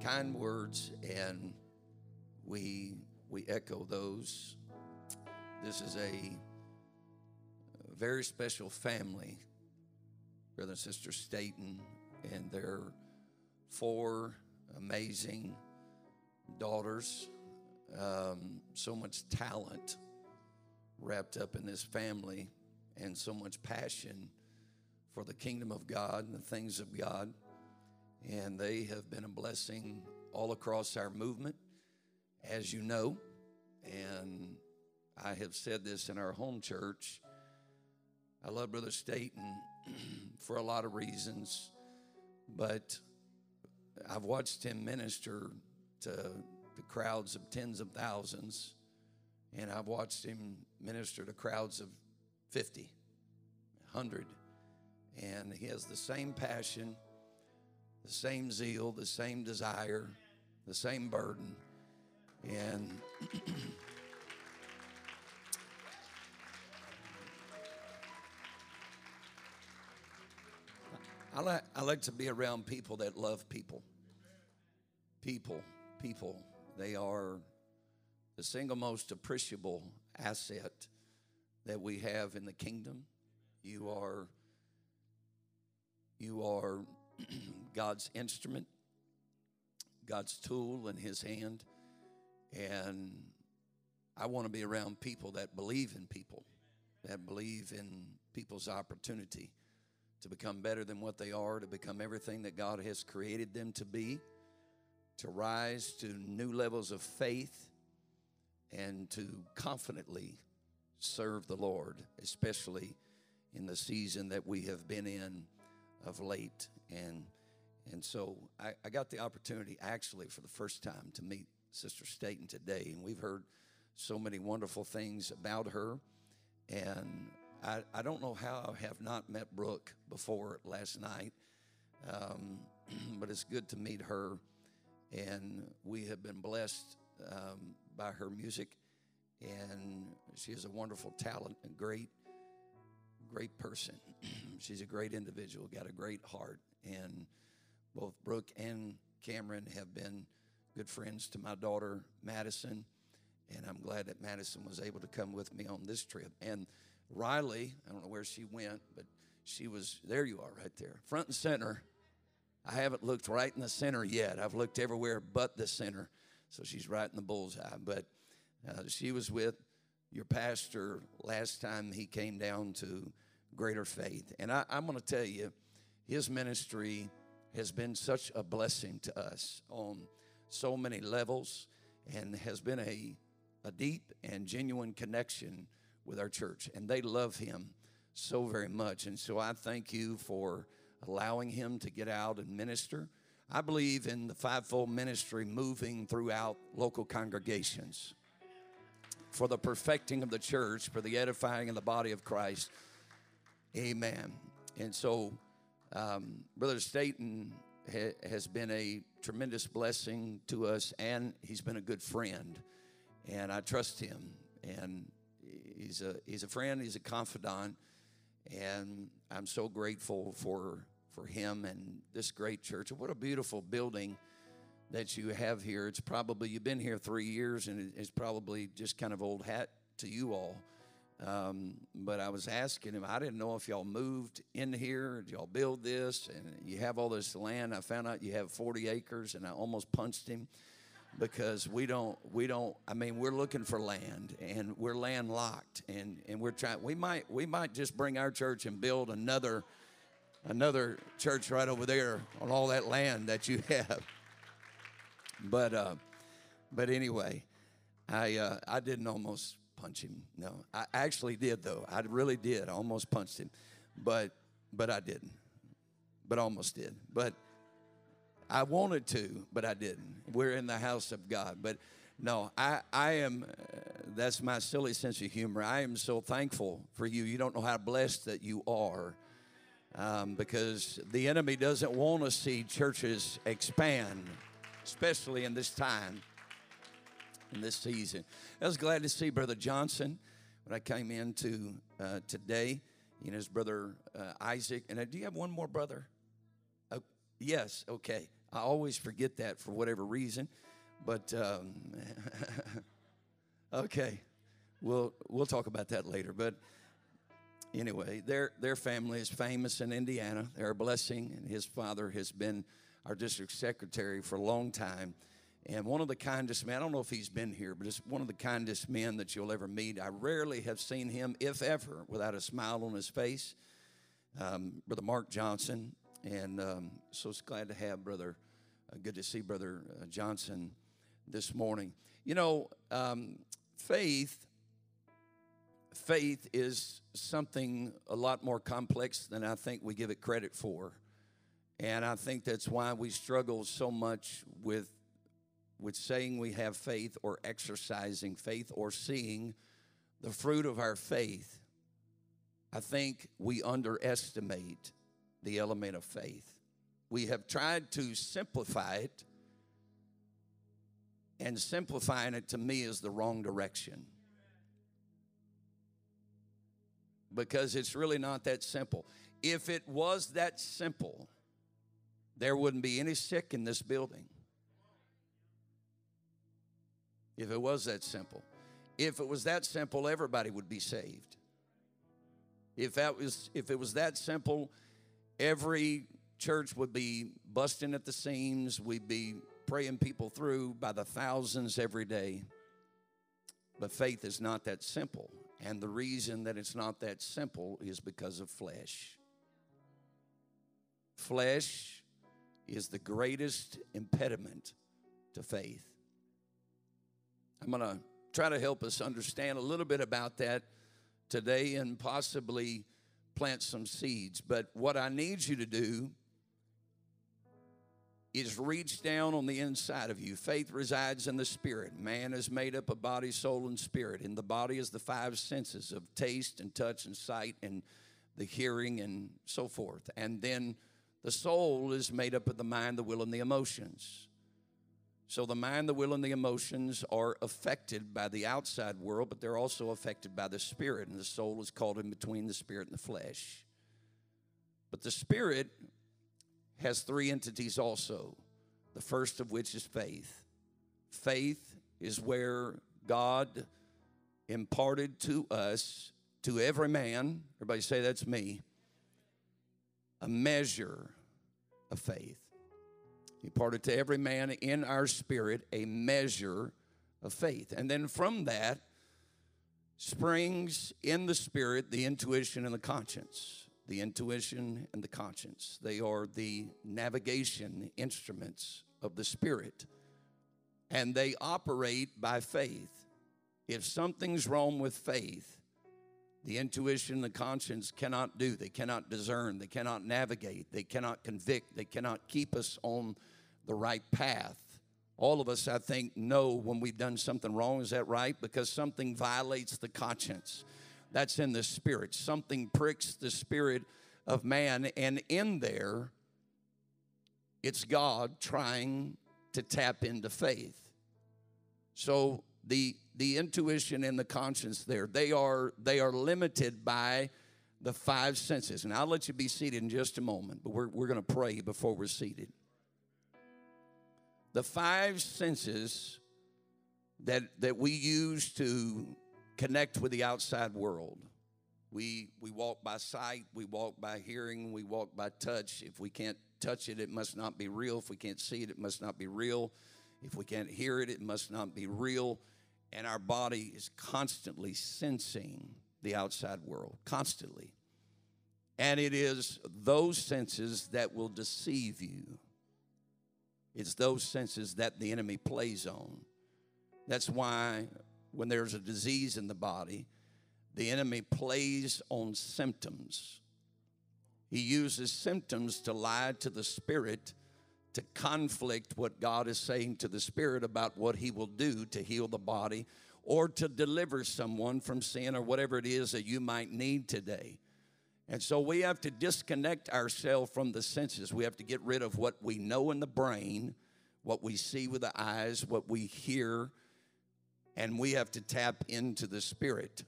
Kind words, and we we echo those. This is a very special family, Brother and Sister Staten, and their four amazing daughters. Um, so much talent wrapped up in this family and so much passion for the kingdom of God and the things of God. And they have been a blessing all across our movement, as you know. And I have said this in our home church. I love Brother Staten for a lot of reasons, but I've watched him minister to the crowds of tens of thousands and I've watched him minister to crowds of 50, 100. And he has the same passion, the same zeal, the same desire, the same burden. And I like, I like to be around people that love people. People, people, they are the single most appreciable asset that we have in the kingdom. You are you are God's instrument, God's tool in his hand. And I want to be around people that believe in people, that believe in people's opportunity to become better than what they are, to become everything that God has created them to be, to rise to new levels of faith and to confidently serve the Lord, especially in the season that we have been in of late. And and so I, I got the opportunity actually for the first time to meet Sister Staten today, and we've heard so many wonderful things about her. And I, I don't know how I have not met Brooke before last night, um, but it's good to meet her. And we have been blessed um, by her music, and she is a wonderful talent, and great, great person. She's a great individual, got a great heart, and both Brooke and Cameron have been good friends to my daughter Madison, and I'm glad that Madison was able to come with me on this trip. And Riley, I don't know where she went, but she was there. You are right there, front and center. I haven't looked right in the center yet. I've looked everywhere but the center. So she's right in the bullseye. But uh, she was with your pastor last time he came down to Greater Faith. And I, I'm going to tell you, his ministry has been such a blessing to us on so many levels and has been a, a deep and genuine connection with our church. And they love him so very much. And so I thank you for allowing him to get out and minister. I believe in the fivefold ministry moving throughout local congregations for the perfecting of the church, for the edifying of the body of Christ. Amen. And so, um, Brother Staten ha- has been a tremendous blessing to us, and he's been a good friend. And I trust him. And he's a, he's a friend, he's a confidant. And I'm so grateful for, for him and this great church. What a beautiful building that you have here. It's probably, you've been here three years, and it's probably just kind of old hat to you all. Um, but I was asking him, I didn't know if y'all moved in here, did y'all build this, and you have all this land. I found out you have 40 acres, and I almost punched him because we don't, we don't. I mean, we're looking for land, and we're landlocked, and and we're trying. We might, we might just bring our church and build another, another church right over there on all that land that you have. But, uh, but anyway, I uh, I didn't almost punch him. No, I actually did though. I really did. I almost punched him, but but I didn't. But almost did. But I wanted to, but I didn't. We're in the house of God. But no, I I am. Uh, that's my silly sense of humor. I am so thankful for you. You don't know how blessed that you are. Um, because the enemy doesn't want to see churches expand, especially in this time in this season. I was glad to see Brother Johnson when I came into uh, today. You know, his brother uh, Isaac. And uh, do you have one more brother? Oh, yes, okay. I always forget that for whatever reason. But um, okay, we'll we'll talk about that later. But anyway, their their family is famous in Indiana. They're a blessing, and his father has been our district secretary for a long time. And one of the kindest men, I don't know if he's been here, but it's one of the kindest men that you'll ever meet. I rarely have seen him, if ever, without a smile on his face. Um, Brother Mark Johnson. And um, so it's glad to have Brother, uh, good to see Brother uh, Johnson this morning. You know, um, faith, faith is something a lot more complex than I think we give it credit for. And I think that's why we struggle so much with with saying we have faith or exercising faith or seeing the fruit of our faith, I think we underestimate the element of faith. We have tried to simplify it, and simplifying it to me is the wrong direction. Because it's really not that simple. If it was that simple, there wouldn't be any sick in this building if it was that simple. If it was that simple, everybody would be saved. If that was if it was that simple, every church would be busting at the seams. We'd be praying people through by the thousands every day. But faith is not that simple. And the reason that it's not that simple is because of flesh. Flesh is the greatest impediment to faith. I'm going to try to help us understand a little bit about that today and possibly plant some seeds. But what I need you to do is reach down on the inside of you. Faith resides in the spirit. Man is made up of body, soul, and spirit. And the body is the five senses of taste and touch and sight and the hearing and so forth. And then the soul is made up of the mind, the will, and the emotions. So the mind, the will, and the emotions are affected by the outside world, but they're also affected by the spirit, and the soul is caught in between the spirit and the flesh. But the spirit has three entities also, the first of which is faith. Faith is where God imparted to us, to every man, everybody say that's me, a measure of faith. He imparted to every man in our spirit a measure of faith. And then from that springs in the spirit the intuition and the conscience. The intuition and the conscience. They are the navigation instruments of the spirit. And they operate by faith. If something's wrong with faith, the intuition, the conscience cannot do. They cannot discern. They cannot navigate. They cannot convict. They cannot keep us on the right path. All of us, I think, know when we've done something wrong. Is that right? Because something violates the conscience. That's in the spirit. Something pricks the spirit of man. And in there, it's God trying to tap into faith. So the the intuition and the conscience there. They are they are limited by the five senses. And I'll let you be seated in just a moment, but we're, we're going to pray before we're seated. The five senses that, that we use to connect with the outside world. We, we walk by sight, we walk by hearing, we walk by touch. If we can't touch it, it must not be real. If we can't see it, it must not be real. If we can't hear it, it must not be real and our body is constantly sensing the outside world, constantly. And it is those senses that will deceive you. It's those senses that the enemy plays on. That's why when there's a disease in the body, the enemy plays on symptoms. He uses symptoms to lie to the spirit to conflict what God is saying to the spirit about what he will do to heal the body or to deliver someone from sin or whatever it is that you might need today. And so we have to disconnect ourselves from the senses. We have to get rid of what we know in the brain, what we see with the eyes, what we hear, and we have to tap into the spirit.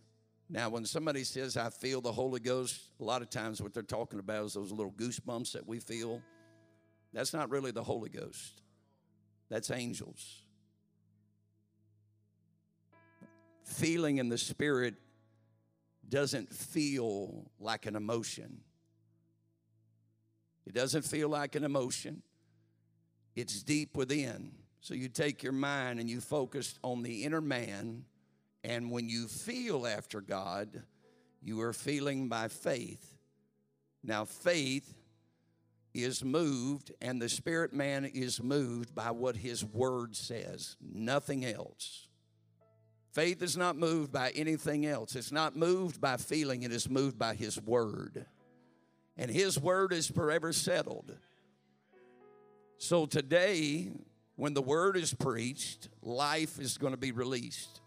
Now, when somebody says, I feel the Holy Ghost, a lot of times what they're talking about is those little goosebumps that we feel. That's not really the Holy Ghost, that's angels. Feeling in the Spirit doesn't feel like an emotion. It doesn't feel like an emotion. It's deep within. So you take your mind and you focus on the inner man, and when you feel after God, you are feeling by faith. Now, faith is moved, and the spirit man is moved by what his word says, nothing else. Faith is not moved by anything else. It's not moved by feeling, it is moved by his word. And his word is forever settled. So today, when the word is preached, life is going to be released.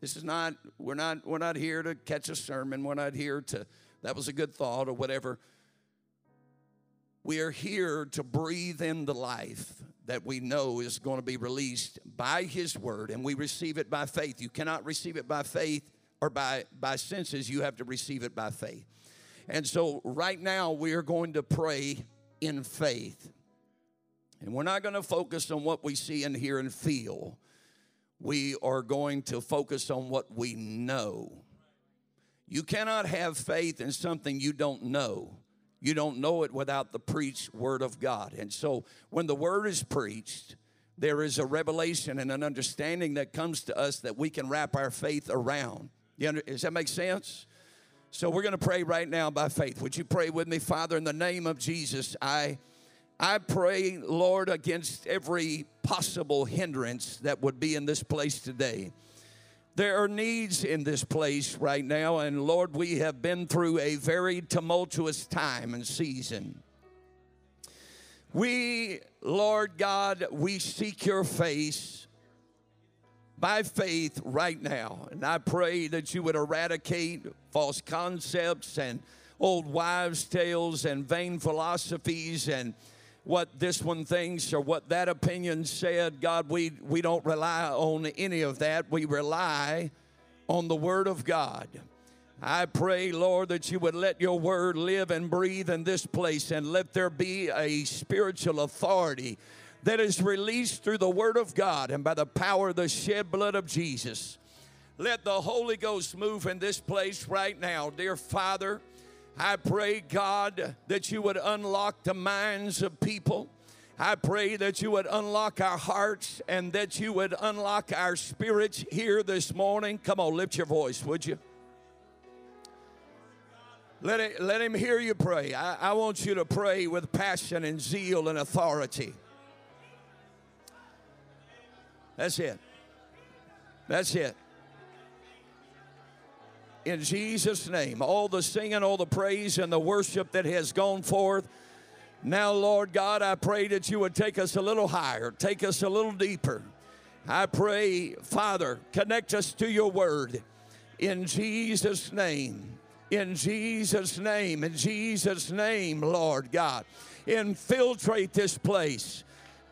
This is not, we're not, we're not here to catch a sermon. We're not here to, that was a good thought or whatever. We are here to breathe in the life that we know is going to be released by His Word, and we receive it by faith. You cannot receive it by faith or by, by senses, you have to receive it by faith. And so, right now, we are going to pray in faith. And we're not going to focus on what we see and hear and feel. We are going to focus on what we know. You cannot have faith in something you don't know. You don't know it without the preached word of God. And so when the word is preached, there is a revelation and an understanding that comes to us that we can wrap our faith around. does that make sense? So we're going to pray right now by faith. Would you pray with me, Father, in the name of Jesus? I I pray, Lord, against every possible hindrance that would be in this place today. There are needs in this place right now, and Lord, we have been through a very tumultuous time and season. We, Lord God, we seek your face by faith right now. And I pray that you would eradicate false concepts and old wives' tales and vain philosophies and what this one thinks or what that opinion said. God, we, we don't rely on any of that. We rely on the Word of God. I pray, Lord, that you would let your word live and breathe in this place and let there be a spiritual authority that is released through the word of God and by the power of the shed blood of Jesus. Let the Holy Ghost move in this place right now, dear Father. I pray, God, that you would unlock the minds of people. I pray that you would unlock our hearts and that you would unlock our spirits here this morning. Come on, lift your voice, would you? Let, it, let him hear you pray. I, I want you to pray with passion and zeal and authority. That's it. That's it in Jesus' name. All the singing, all the praise, and the worship that has gone forth. Now, Lord God, I pray that you would take us a little higher, take us a little deeper. I pray, Father, connect us to your word in Jesus' name. In Jesus' name, in Jesus' name, Lord God. Infiltrate this place.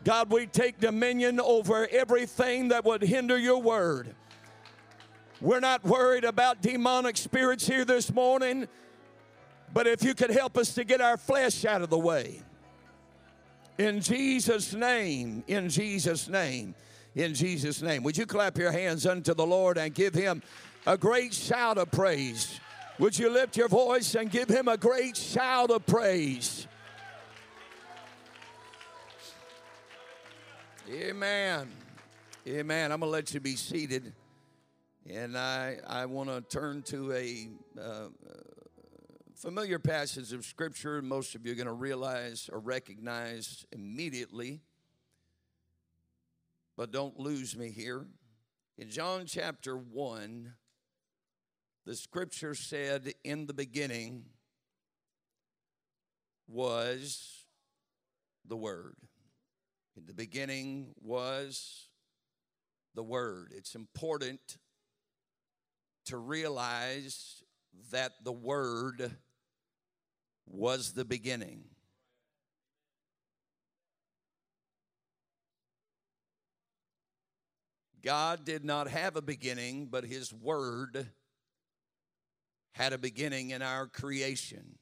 God, we take dominion over everything that would hinder your word. We're not worried about demonic spirits here this morning, but if you could help us to get our flesh out of the way. In Jesus' name, in Jesus' name, in Jesus' name. Would you clap your hands unto the Lord and give him a great shout of praise? Would you lift your voice and give him a great shout of praise? Amen. Amen. I'm going to let you be seated. And I, I want to turn to a uh, familiar passage of Scripture. Most of you are going to realize or recognize immediately. But don't lose me here. In John chapter 1, the scripture said, In the beginning was the Word. In the beginning was the Word. It's important to realize that the Word was the beginning. God did not have a beginning, but His Word had a beginning in our creation.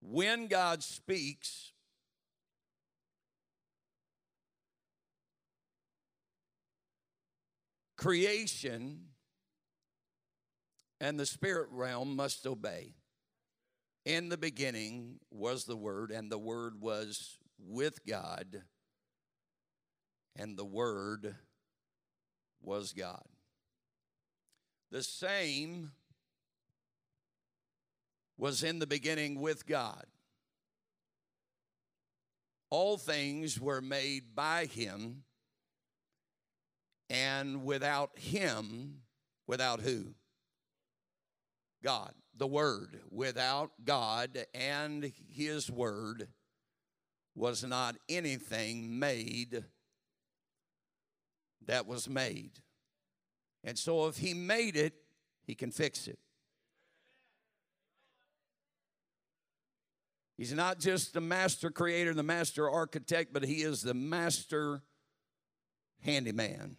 When God speaks, creation and the spirit realm must obey. In the beginning was the Word, and the Word was with God, and the Word was God. The same was in the beginning with God. All things were made by Him, and without Him, without who? God, the Word. Without God and His Word was not anything made that was made. And so if He made it, He can fix it. He's not just the master creator, the master architect, but he is the master handyman.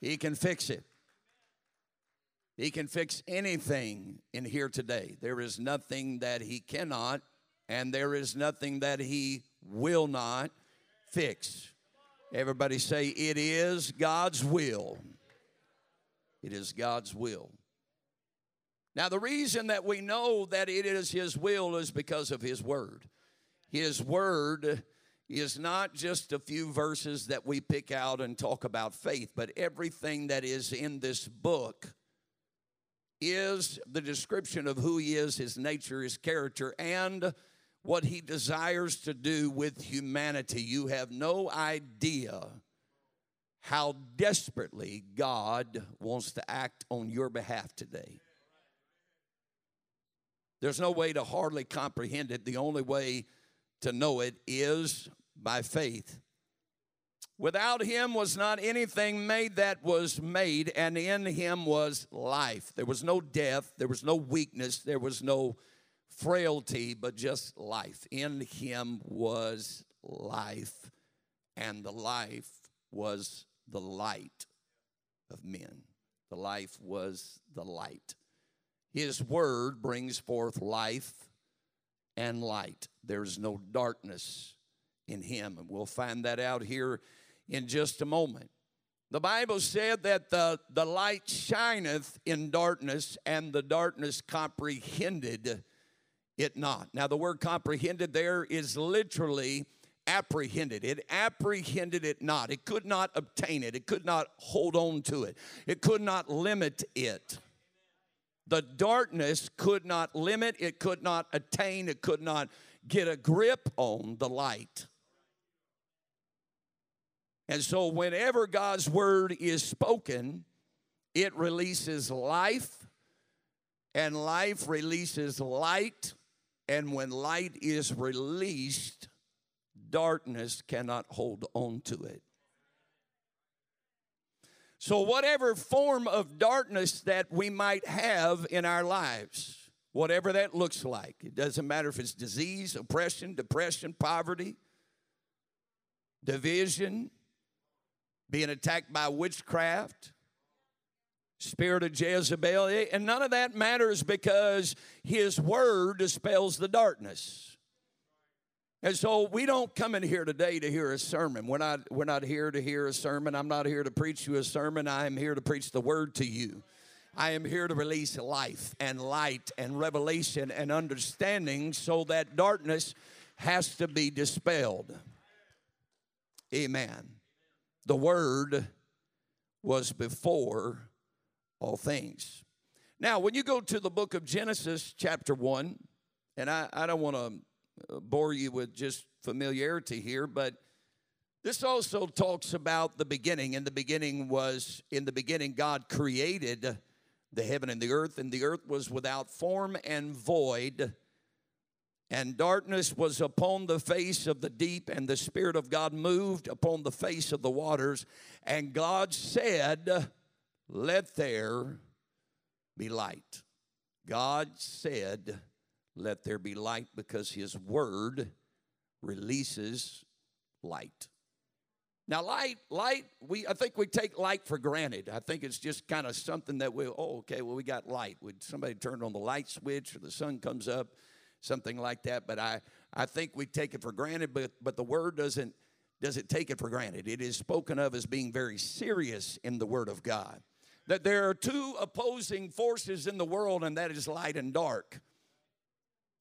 He can fix it. He can fix anything in here today. There is nothing that he cannot, and there is nothing that he will not fix. Everybody say, It is God's will. It is God's will. Now, the reason that we know that it is His will is because of His Word. His Word is not just a few verses that we pick out and talk about faith, but everything that is in this book is the description of who He is, His nature, His character, and what He desires to do with humanity. You have no idea how desperately God wants to act on your behalf today. There's no way to hardly comprehend it. The only way to know it is by faith. Without him was not anything made that was made, and in him was life. There was no death, there was no weakness, there was no frailty, but just life. In him was life, and the life was the light of men. The life was the light. His word brings forth life and light. There's no darkness in him. And we'll find that out here in just a moment. The Bible said that the, the light shineth in darkness, and the darkness comprehended it not. Now, the word comprehended there is literally apprehended. It apprehended it not. It could not obtain it. It could not hold on to it. It could not limit it. The darkness could not limit, it could not attain, it could not get a grip on the light. And so, whenever God's word is spoken, it releases life, and life releases light. And when light is released, darkness cannot hold on to it. So, whatever form of darkness that we might have in our lives, whatever that looks like, it doesn't matter if it's disease, oppression, depression, poverty, division, being attacked by witchcraft, spirit of Jezebel, and none of that matters because his word dispels the darkness. And so we don't come in here today to hear a sermon. We're not, we're not here to hear a sermon. I'm not here to preach you a sermon. I am here to preach the word to you. I am here to release life and light and revelation and understanding so that darkness has to be dispelled. Amen. The word was before all things. Now, when you go to the book of Genesis, chapter 1, And I, I don't want to Uh, bore you with just familiarity here, but this also talks about the beginning. And the beginning was, in the beginning, God created the heaven and the earth, and the earth was without form and void. And darkness was upon the face of the deep, and the Spirit of God moved upon the face of the waters. And God said, Let there be light. God said, Let there be light, because His word releases light. Now, light, light, we I think we take light for granted. I think it's just kind of something that we, oh, okay, well, we got light. Would somebody turn on the light switch or the sun comes up, something like that. But I, I think we take it for granted, but but the word doesn't doesn't take it for granted. It is spoken of as being very serious in the Word of God. That there are two opposing forces in the world, and that is light and dark.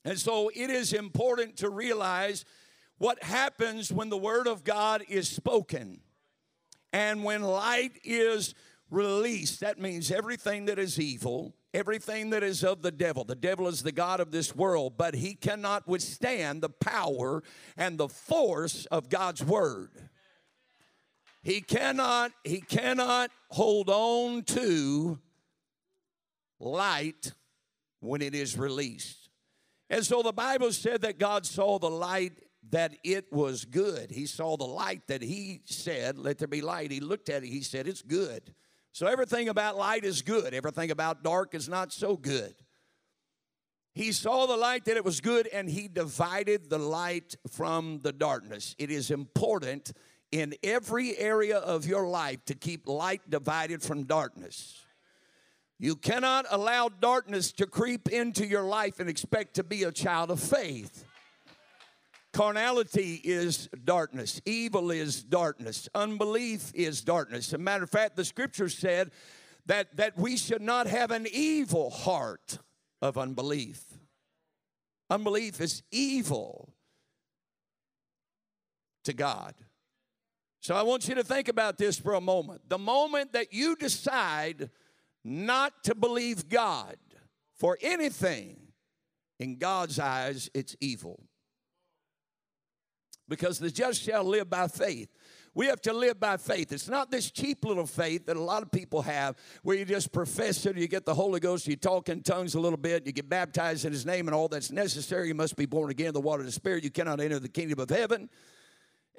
And so it is important to realize what happens when the Word of God is spoken and when light is released. That means everything that is evil, everything that is of the devil. The devil is the God of this world, but he cannot withstand the power and the force of God's Word. He cannot, he cannot hold on to light when it is released. And so the Bible said that God saw the light that it was good. He saw the light that he said, Let there be light. He looked at it, he said, It's good. So everything about light is good, everything about dark is not so good. He saw the light that it was good and he divided the light from the darkness. It is important in every area of your life to keep light divided from darkness. You cannot allow darkness to creep into your life and expect to be a child of faith. Carnality is darkness. Evil is darkness. Unbelief is darkness. As a matter of fact, the scripture said that, that we should not have an evil heart of unbelief. Unbelief is evil to God. So I want you to think about this for a moment. The moment that you decide not to believe God for anything, in God's eyes, it's evil because the just shall live by faith. We have to live by faith. It's not this cheap little faith that a lot of people have where you just profess it, you get the Holy Ghost, you talk in tongues a little bit, you get baptized in His name, and all that's necessary. You must be born again in the water of the Spirit. You cannot enter the kingdom of heaven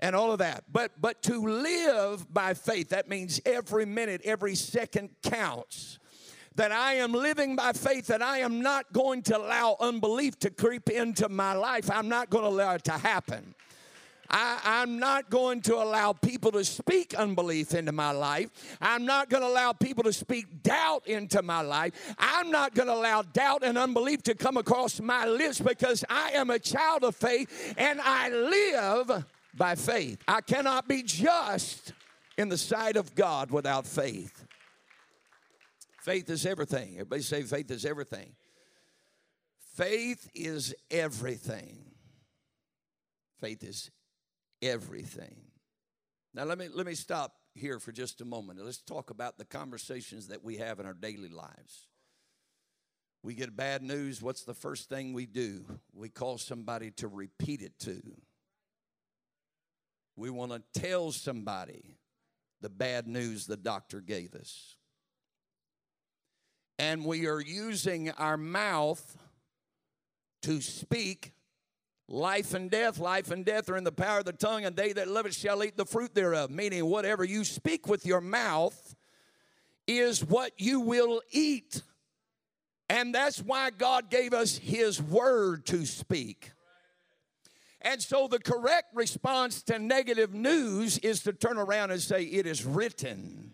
and all of that. But but to live by faith, that means every minute, every second counts. That I am living by faith, that I am not going to allow unbelief to creep into my life. I'm not going to allow it to happen. I, am not going to allow people to speak unbelief into my life. I'm not going to allow people to speak doubt into my life. I'm not going to allow doubt and unbelief to come across my lips because I am a child of faith and I live by faith. I cannot be just in the sight of God without faith. Faith is everything. Everybody say faith is everything. Faith is everything. Faith is everything. Now let me let me stop here for just a moment. Let's talk about the conversations that we have in our daily lives. We get bad news, what's the first thing we do? We call somebody to repeat it to. We want to tell somebody the bad news the doctor gave us. And we are using our mouth to speak Life and death, life and death are in the power of the tongue, and they that love it shall eat the fruit thereof. Meaning, whatever you speak with your mouth is what you will eat. And that's why God gave us His word to speak. And so, the correct response to negative news is to turn around and say, It is written.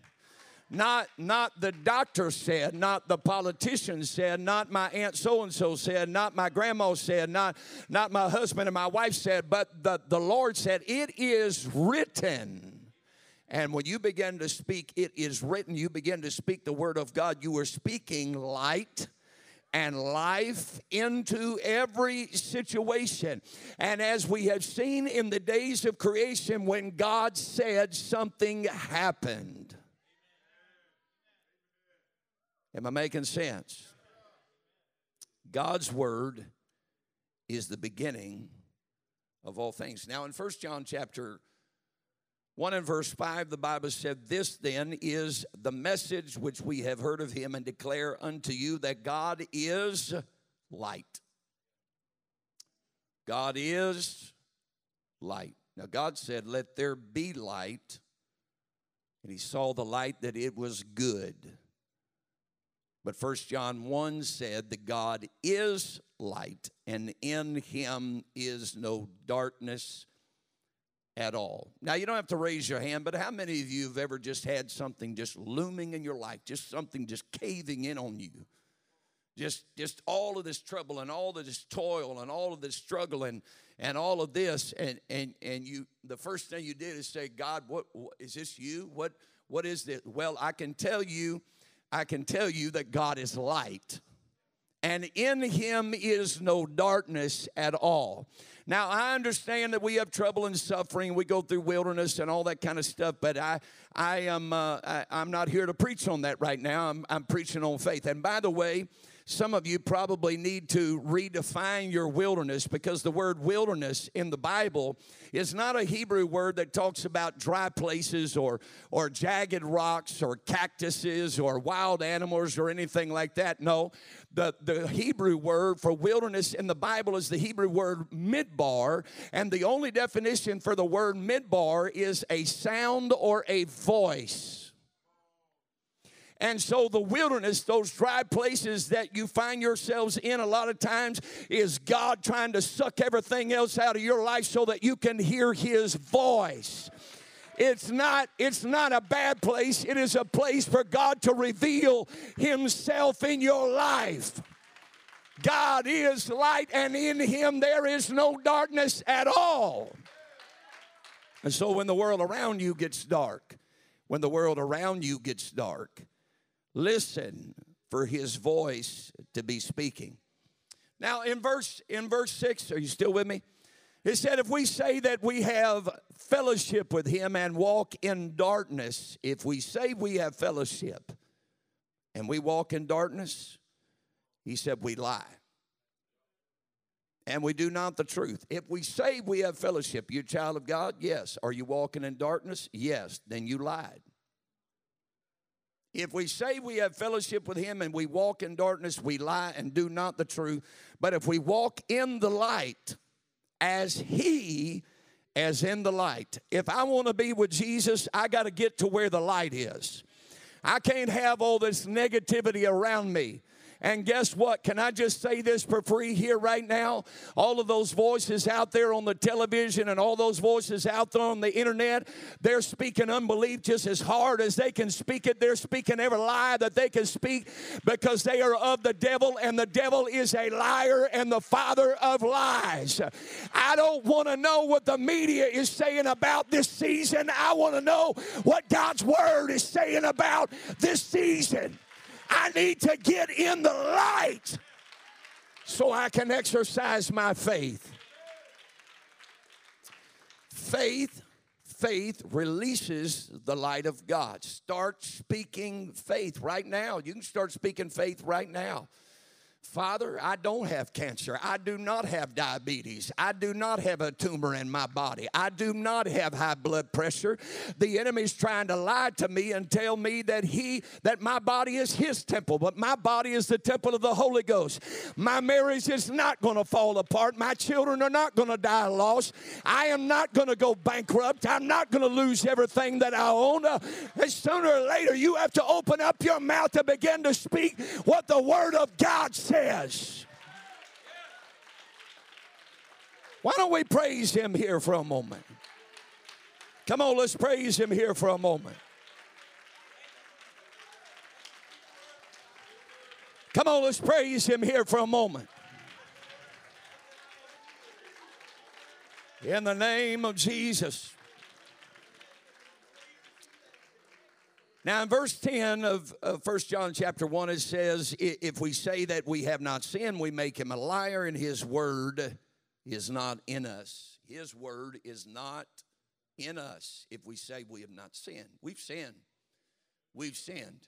Not, not the doctor said, not the politician said, not my aunt so and so said, not my grandma said, not, not my husband and my wife said, but the, the Lord said, It is written. And when you begin to speak, it is written, you begin to speak the word of God, you are speaking light and life into every situation. And as we have seen in the days of creation, when God said something happened. Am I making sense? God's word is the beginning of all things. Now, in 1 John chapter 1 and verse 5, the Bible said, This then is the message which we have heard of him and declare unto you that God is light. God is light. Now, God said, Let there be light. And he saw the light that it was good. But First John 1 said that God is light, and in him is no darkness at all. Now, you don't have to raise your hand, but how many of you have ever just had something just looming in your life, just something just caving in on you? Just, just all of this trouble and all of this toil and all of this struggle and, and all of this, and, and, and you, the first thing you did is say, God, what, what is this you? What, what is this? Well, I can tell you, I can tell you that God is light and in him is no darkness at all. Now, I understand that we have trouble and suffering. We go through wilderness and all that kind of stuff, but I, I am, uh, I, am not here to preach on that right now. I'm, I'm preaching on faith. And by the way, some of you probably need to redefine your wilderness because the word wilderness in the Bible is not a Hebrew word that talks about dry places or, or jagged rocks or cactuses or wild animals or anything like that. No, the, the Hebrew word for wilderness in the Bible is the Hebrew word midbar, and the only definition for the word midbar is a sound or a voice. And so the wilderness, those dry places that you find yourselves in a lot of times, is God trying to suck everything else out of your life so that you can hear his voice. It's not, it's not a bad place. It is a place for God to reveal himself in your life. God is light, and in him there is no darkness at all. And so when the world around you gets dark, when the world around you gets dark, listen for his voice to be speaking. Now in verse in verse 6, are you still with me? It said if we say that we have fellowship with him and walk in darkness, if we say we have fellowship and we walk in darkness, he said we lie. And we do not the truth. If we say we have fellowship, you child of God? Yes. Are you walking in darkness? Yes. Then you lied. If we say we have fellowship with him and we walk in darkness, we lie and do not the truth. But if we walk in the light as he as in the light. If I want to be with Jesus, I got to get to where the light is. I can't have all this negativity around me. And guess what? Can I just say this for free here right now? All of those voices out there on the television and all those voices out there on the internet, they're speaking unbelief just as hard as they can speak it. They're speaking every lie that they can speak because they are of the devil, and the devil is a liar and the father of lies. I don't want to know what the media is saying about this season. I want to know what God's word is saying about this season. I need to get in the light so I can exercise my faith. Faith, faith releases the light of God. Start speaking faith right now. You can start speaking faith right now. Father, I don't have cancer. I do not have diabetes. I do not have a tumor in my body. I do not have high blood pressure. The enemy's trying to lie to me and tell me that he that my body is his temple, but my body is the temple of the Holy Ghost. My marriage is not going to fall apart. My children are not going to die lost. I am not going to go bankrupt. I'm not going to lose everything that I own. Uh, sooner or later, you have to open up your mouth and begin to speak what the Word of God says says. Why don't we praise him here for a moment? Come on, let's praise him here for a moment. Come on, let's praise him here for a moment. In the name of Jesus. Now, in verse 10 of, of 1 John chapter 1, it says, If we say that we have not sinned, we make him a liar, and his word is not in us. His word is not in us if we say we have not sinned. We've sinned. We've sinned.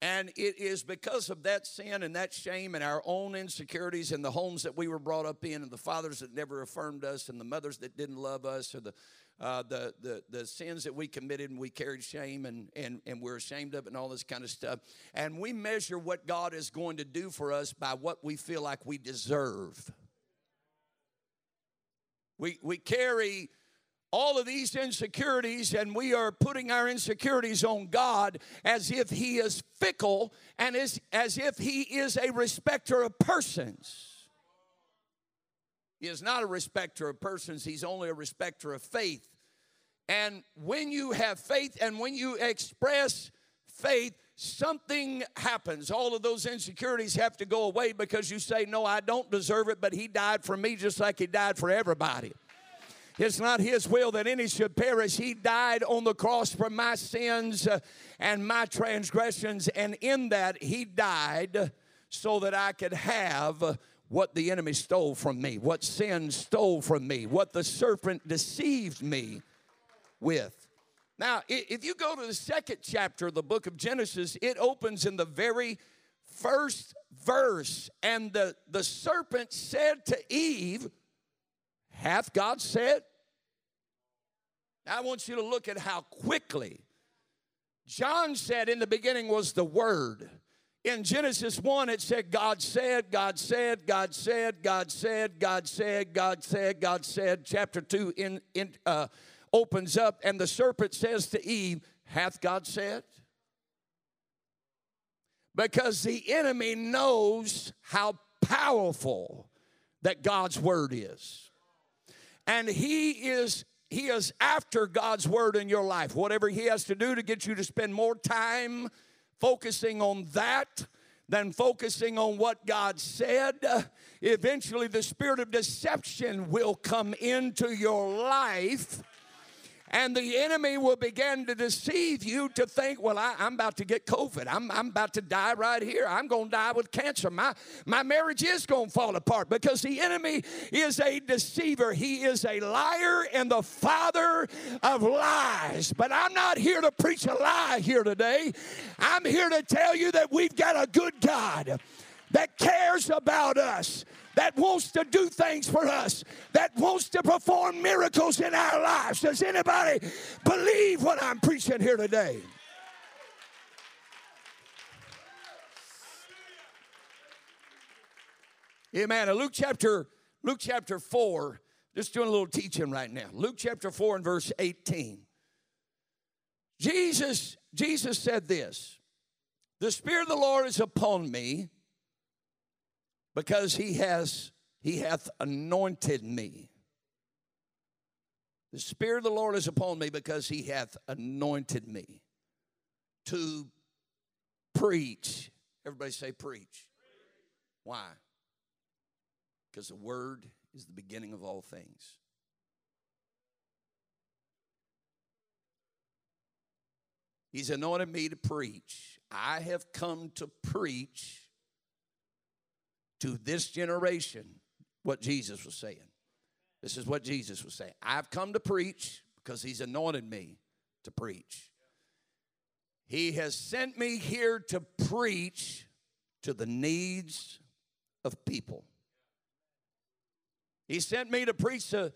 And it is because of that sin and that shame and our own insecurities and the homes that we were brought up in and the fathers that never affirmed us and the mothers that didn't love us or the uh, the, the, the sins that we committed and we carried shame and, and, and we're ashamed of and all this kind of stuff. And we measure what God is going to do for us by what we feel like we deserve. We, we carry all of these insecurities and we are putting our insecurities on God as if He is fickle and as, as if He is a respecter of persons. He is not a respecter of persons, He's only a respecter of faith. And when you have faith and when you express faith, something happens. All of those insecurities have to go away because you say, No, I don't deserve it, but He died for me just like He died for everybody. It's not his will that any should perish. He died on the cross for my sins uh, and my transgressions, and in that, he died so that I could have what the enemy stole from me, what sin stole from me, what the serpent deceived me with. Now, if you go to the second chapter of the book of Genesis, it opens in the very first verse. And the, the serpent said to Eve, Hath God said? I want you to look at how quickly John said in the beginning was the Word. In Genesis 1, it said, God said, God said, God said, God said, God said, God said, God said. Chapter 2 in, in, uh, opens up, and the serpent says to Eve, Hath God said? Because the enemy knows how powerful that God's word is. And he is he is after God's word in your life. Whatever he has to do to get you to spend more time focusing on that than focusing on what God said, eventually the spirit of deception will come into your life and the enemy will begin to deceive you to think, well, I, am about to get COVID. I'm, I'm about to die right here. I'm going to die with cancer. My, my marriage is going to fall apart because the enemy is a deceiver. He is a liar and the father of lies. But I'm not here to preach a lie here today. I'm here to tell you that we've got a good God that cares about us that wants to do things for us, that wants to perform miracles in our lives. Does anybody believe what I'm preaching here today? Amen. Luke chapter Luke chapter 4, just doing a little teaching right now. Luke chapter 4 and verse 18. Jesus Jesus said this, "The spirit of the Lord is upon me because he has he hath anointed me. The spirit of the lord is upon me because he hath anointed me to preach. Everybody say preach. Why? Because the word is the beginning of all things. He's anointed me to preach. I have come to preach to this generation what Jesus was saying. This is what Jesus was saying. I've come to preach because he's anointed me to preach. He has sent me here to preach to the needs of people. He sent me to preach the,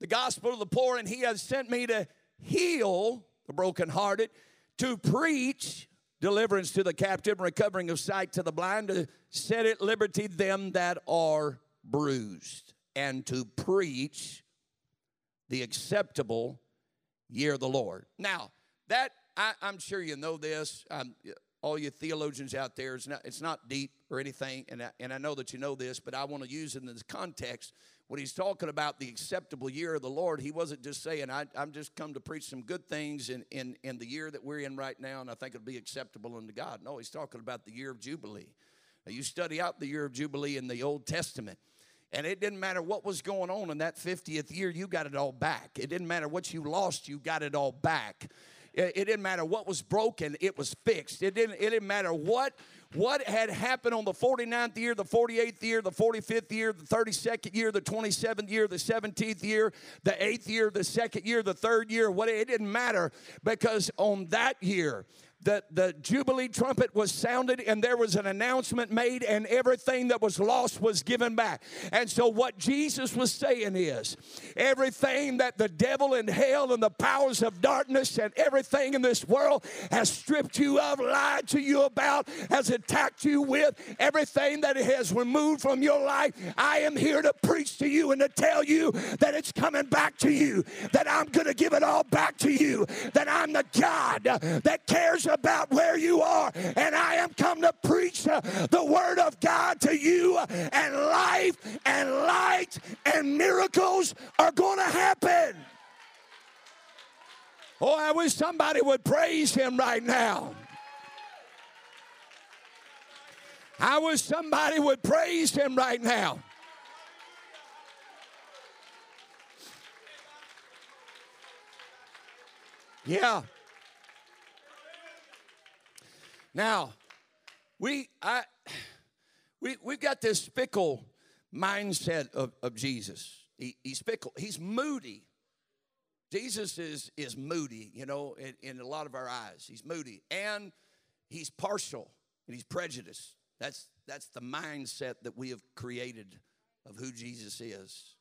the gospel to the poor, and he has sent me to heal the brokenhearted, to preach deliverance to the captive, recovering of sight to the blind, to set at liberty them that are bruised, and to preach the acceptable year of the Lord. Now, that I, am sure you know this. Um, all you theologians out there, it's not, it's not deep or anything, and I, and I know that you know this, but I want to use it in this context when he's talking about the acceptable year of the Lord, he wasn't just saying, I, am just come to preach some good things in, in, in the year that we're in right now, and I think it'll be acceptable unto God. No, he's talking about the year of Jubilee. Now, you study out the year of Jubilee in the Old Testament. And it didn't matter what was going on in that 50th year, you got it all back. It didn't matter what you lost, you got it all back. It, it didn't matter what was broken, it was fixed. It didn't, it didn't matter what what had happened on the 49th year, the 48th year, the 45th year, the 32nd year, the 27th year, the 17th year, the 8th year, the second year, the third year, what it didn't matter because on that year the, the Jubilee trumpet was sounded and there was an announcement made, and everything that was lost was given back. And so, what Jesus was saying is everything that the devil and hell and the powers of darkness and everything in this world has stripped you of, lied to you about, has attacked you with, everything that it has removed from your life, I am here to preach to you and to tell you that it's coming back to you, that I'm going to give it all back to you, that I'm the God that cares about where you are, and I am come to preach uh, the word of God to you, and life and light and miracles are going to happen. Oh, I wish somebody would praise him right now. I wish somebody would praise him right now. Yeah. Now, we I we we've got this fickle mindset of, of Jesus. He, he's fickle. He's moody. Jesus is is moody, you know, in, in a lot of our eyes. He's moody and he's partial and he's prejudiced. That's that's the mindset that we have created of who Jesus is.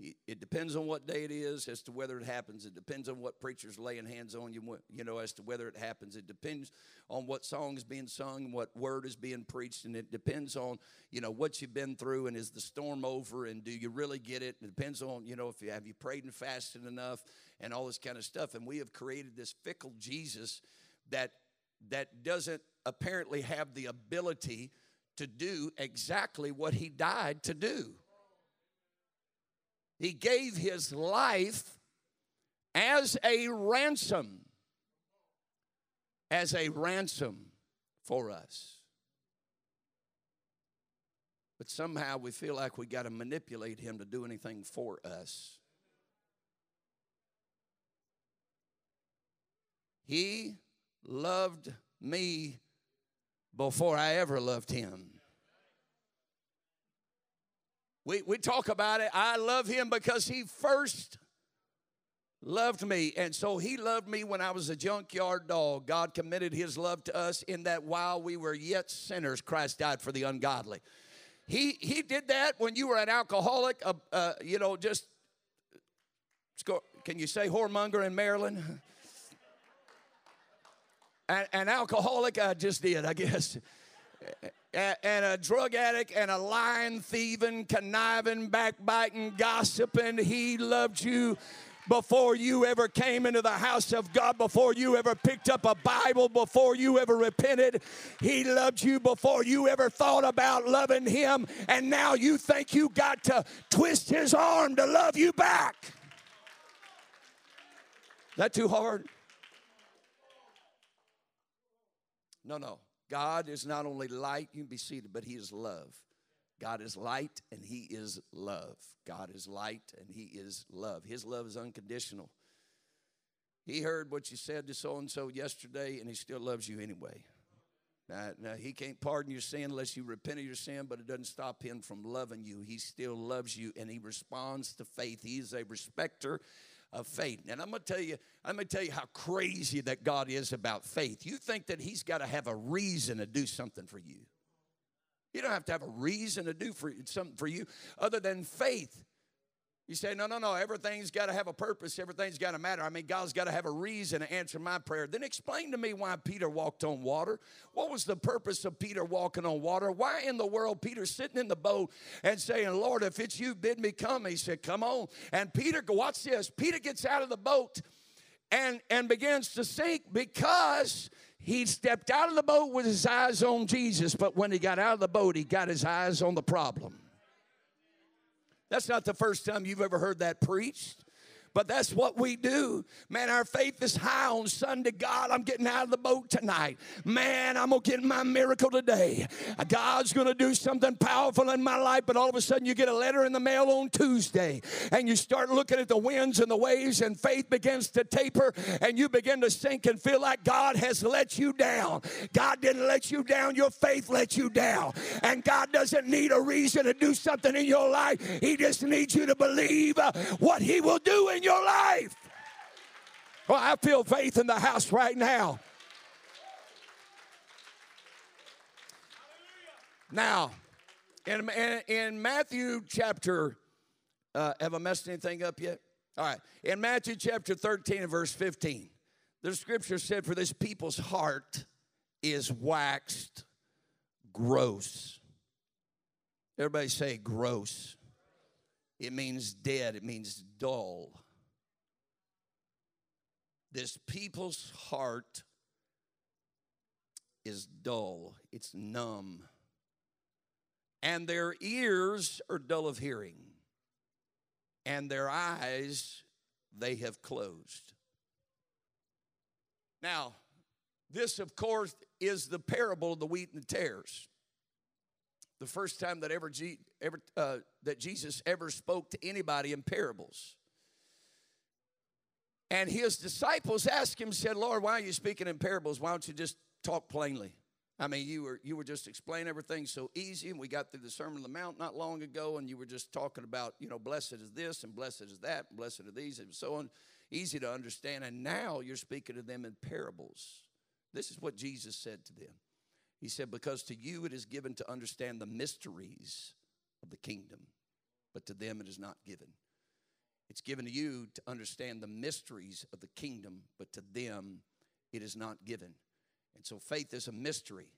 It depends on what day it is as to whether it happens. It depends on what preacher's laying hands on you, you know, as to whether it happens. It depends on what song is being sung, what word is being preached, and it depends on, you know, what you've been through and is the storm over and do you really get it? It depends on, you know, if you have you prayed and fasted enough and all this kind of stuff. And we have created this fickle Jesus that that doesn't apparently have the ability to do exactly what he died to do. He gave his life as a ransom, as a ransom for us. But somehow we feel like we got to manipulate him to do anything for us. He loved me before I ever loved him. We, we talk about it. I love him because he first loved me. And so he loved me when I was a junkyard dog. God committed his love to us in that while we were yet sinners, Christ died for the ungodly. He, he did that when you were an alcoholic, uh, uh, you know, just, can you say whoremonger in Maryland? an, an alcoholic, I just did, I guess and a drug addict and a lying, thieving, conniving, backbiting, gossiping. He loved you before you ever came into the house of God, before you ever picked up a Bible, before you ever repented. He loved you before you ever thought about loving Him. And now you think you got to twist His arm to love you back. That too hard? No, no. God is not only light, you can be seated, but He is love. God is light and He is love. God is light and He is love. His love is unconditional. He heard what you said to so and so yesterday, and He still loves you anyway. Now, now, He can't pardon your sin unless you repent of your sin, but it doesn't stop Him from loving you. He still loves you, and He responds to faith. He is a respecter of faith. And I'm going to tell you, I'm going to tell you how crazy that God is about faith. You think that He's got to have a reason to do something for you. You don't have to have a reason to do for something for you other than faith. You say, no, no, no, everything's got to have a purpose. Everything's got to matter. I mean, God's got to have a reason to answer my prayer. Then explain to me why Peter walked on water. What was the purpose of Peter walking on water? Why in the world Peter sitting in the boat and saying, Lord, if it's you, bid me come? He said, come on. And Peter, watch this. Peter gets out of the boat and, and begins to sink because he stepped out of the boat with his eyes on Jesus. But when he got out of the boat, he got his eyes on the problem. That's not the first time you've ever heard that preached. But that's what we do. Man, our faith is high on Sunday. God, I'm getting out of the boat tonight. Man, I'm going to get my miracle today. God's going to do something powerful in my life. But all of a sudden, you get a letter in the mail on Tuesday and you start looking at the winds and the waves, and faith begins to taper and you begin to sink and feel like God has let you down. God didn't let you down, your faith let you down. And God doesn't need a reason to do something in your life, He just needs you to believe uh, what He will do in your life. Well, I feel faith in the house right now. Now, in, in, in Matthew chapter, uh, have I messed anything up yet? All right. In Matthew chapter 13 and verse 15, the scripture said, For this people's heart is waxed gross. Everybody say gross. It means dead, it means dull. This people's heart is dull, it's numb. And their ears are dull of hearing, and their eyes they have closed. Now, this, of course, is the parable of the wheat and the tares. The first time that ever, ever uh, that Jesus ever spoke to anybody in parables. And his disciples asked him, said, Lord, why are you speaking in parables? Why don't you just talk plainly? I mean, you were you were just explaining everything so easy, and we got through the Sermon on the Mount not long ago, and you were just talking about, you know, blessed is this and blessed is that, and blessed are these, and so on, easy to understand. And now you're speaking to them in parables. This is what Jesus said to them. He said, Because to you it is given to understand the mysteries of the kingdom, but to them it is not given. It's given to you to understand the mysteries of the kingdom, but to them it is not given. And so faith is a mystery.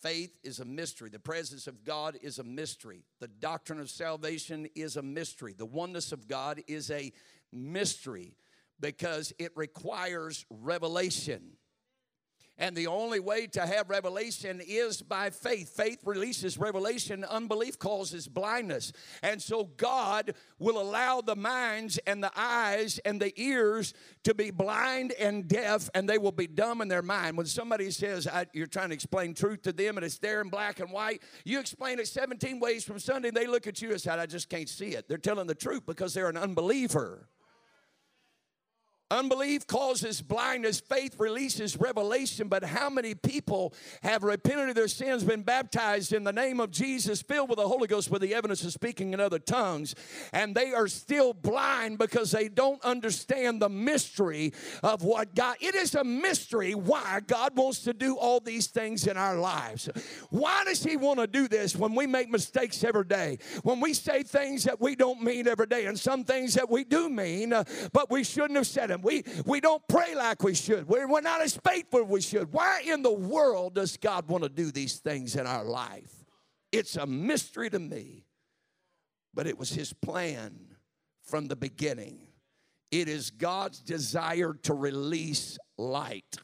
Faith is a mystery. The presence of God is a mystery. The doctrine of salvation is a mystery. The oneness of God is a mystery because it requires revelation. And the only way to have revelation is by faith. Faith releases revelation, unbelief causes blindness. And so God will allow the minds and the eyes and the ears to be blind and deaf, and they will be dumb in their mind. When somebody says you're trying to explain truth to them and it's there in black and white, you explain it 17 ways from Sunday, they look at you and say, I just can't see it. They're telling the truth because they're an unbeliever. Unbelief causes blindness, faith releases revelation. But how many people have repented of their sins, been baptized in the name of Jesus, filled with the Holy Ghost with the evidence of speaking in other tongues, and they are still blind because they don't understand the mystery of what God. It is a mystery why God wants to do all these things in our lives. Why does He want to do this when we make mistakes every day? When we say things that we don't mean every day, and some things that we do mean, uh, but we shouldn't have said them. We, we don't pray like we should. We're, we're not as faithful as we should. Why in the world does God want to do these things in our life? It's a mystery to me, but it was His plan from the beginning. It is God's desire to release light.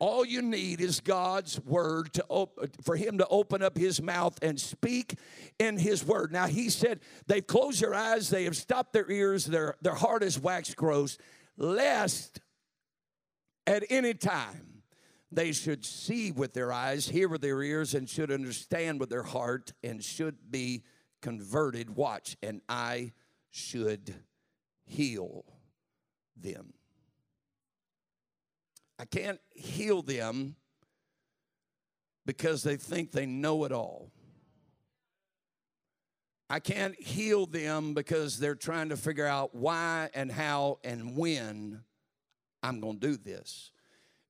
All you need is God's word to op- for him to open up his mouth and speak in his word. Now he said they've closed their eyes, they have stopped their ears, their, their heart is waxed gross lest at any time they should see with their eyes, hear with their ears, and should understand with their heart, and should be converted. Watch, and I should heal them. I can't heal them because they think they know it all. I can't heal them because they're trying to figure out why and how and when I'm going to do this.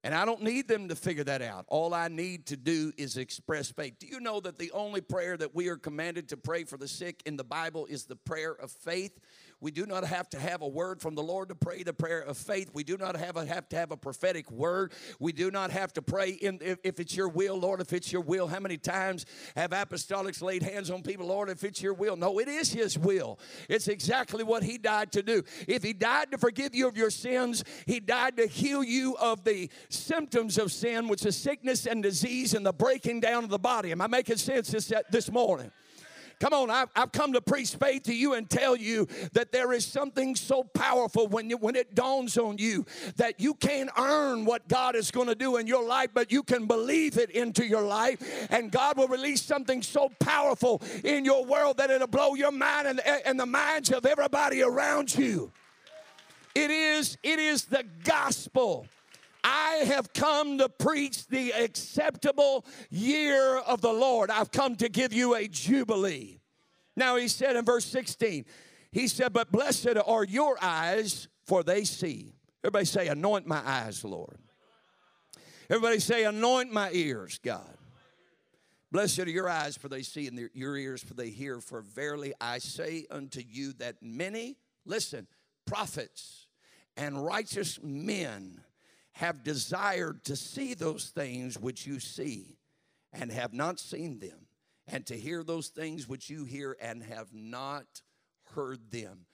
And I don't need them to figure that out. All I need to do is express faith. Do you know that the only prayer that we are commanded to pray for the sick in the Bible is the prayer of faith? We do not have to have a word from the Lord to pray the prayer of faith. We do not have, a, have to have a prophetic word. We do not have to pray in, if, if it's your will, Lord, if it's your will. How many times have apostolics laid hands on people, Lord, if it's your will? No, it is His will. It's exactly what He died to do. If He died to forgive you of your sins, He died to heal you of the symptoms of sin, which is sickness and disease and the breaking down of the body. Am I making sense this, this morning? Come on, I've, I've come to preach faith to you and tell you that there is something so powerful when, you, when it dawns on you that you can't earn what God is going to do in your life, but you can believe it into your life, and God will release something so powerful in your world that it'll blow your mind and, and the minds of everybody around you. It is, it is the gospel. I have come to preach the acceptable year of the Lord. I've come to give you a jubilee. Now, he said in verse 16, he said, But blessed are your eyes, for they see. Everybody say, Anoint my eyes, Lord. Everybody say, Anoint my ears, God. Blessed are your eyes, for they see, and your ears, for they hear. For verily I say unto you that many, listen, prophets and righteous men have desired to see those things which you see and have not seen them, and to hear those things which you hear and have not heard them.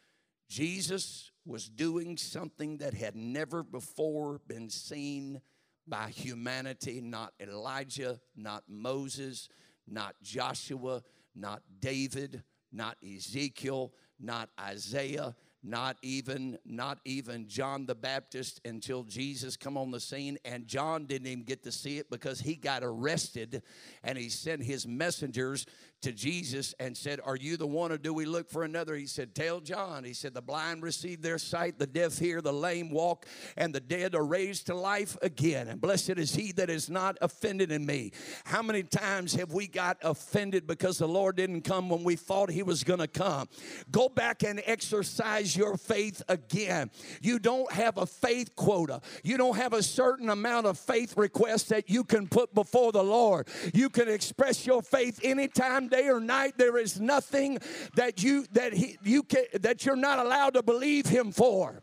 Jesus was doing something that had never before been seen by humanity, not Elijah, not Moses, not Joshua, not David, not Ezekiel, not Isaiah, not even not even John the Baptist until Jesus come on the scene. And John didn't even get to see it because he got arrested and he sent his messengers to Jesus and said, Are you the one or do we look for another? He said, Tell John. He said, The blind receive their sight, the deaf hear, the lame walk, and the dead are raised to life again. And blessed is he that is not offended in me. How many times have we got offended because the Lord didn't come when we thought he was going to come? Go back and exercise your faith again. You don't have a faith quota, you don't have a certain amount of faith requests that you can put before the Lord. You can express your faith anytime day or night. There is nothing that you that he you can that you're not allowed to believe him for.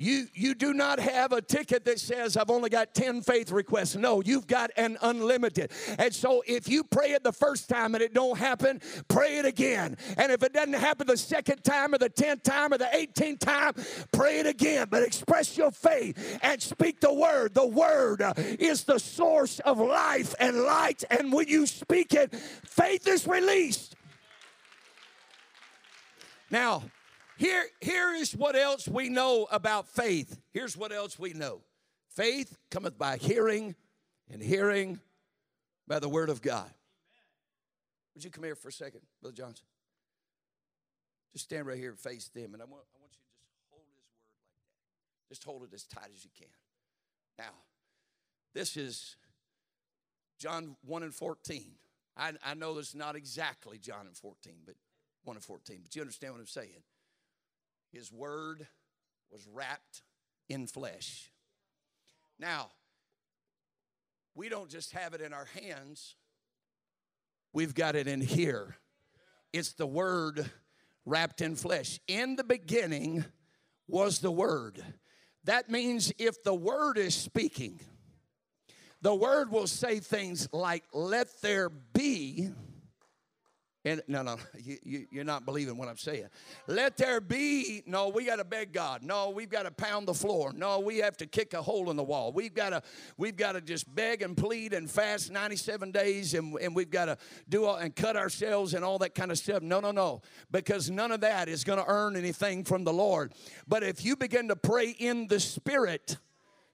You, you do not have a ticket that says, I've only got 10 faith requests. No, you've got an unlimited. And so if you pray it the first time and it don't happen, pray it again. And if it doesn't happen the second time or the 10th time or the 18th time, pray it again. But express your faith and speak the word. The word uh, is the source of life and light. And when you speak it, faith is released. Now, here, here is what else we know about faith. Here's what else we know faith cometh by hearing, and hearing by the word of God. Would you come here for a second, Brother Johnson? Just stand right here and face them, and I want, I want you to just hold his word like that. Just hold it as tight as you can. Now, this is John 1 and 14. I, I know this is not exactly John and 14, but 1 and 14, but you understand what I'm saying. His word was wrapped in flesh. Now, we don't just have it in our hands, we've got it in here. It's the word wrapped in flesh. In the beginning was the word. That means if the word is speaking, the word will say things like, let there be. And no, no, you, you, you're not believing what I'm saying. Let there be. No, we got to beg God. No, we've got to pound the floor. No, we have to kick a hole in the wall. We've got to, we've got to just beg and plead and fast 97 days, and, and we've got to do all, and cut ourselves and all that kind of stuff. No, no, no, because none of that is going to earn anything from the Lord. But if you begin to pray in the Spirit,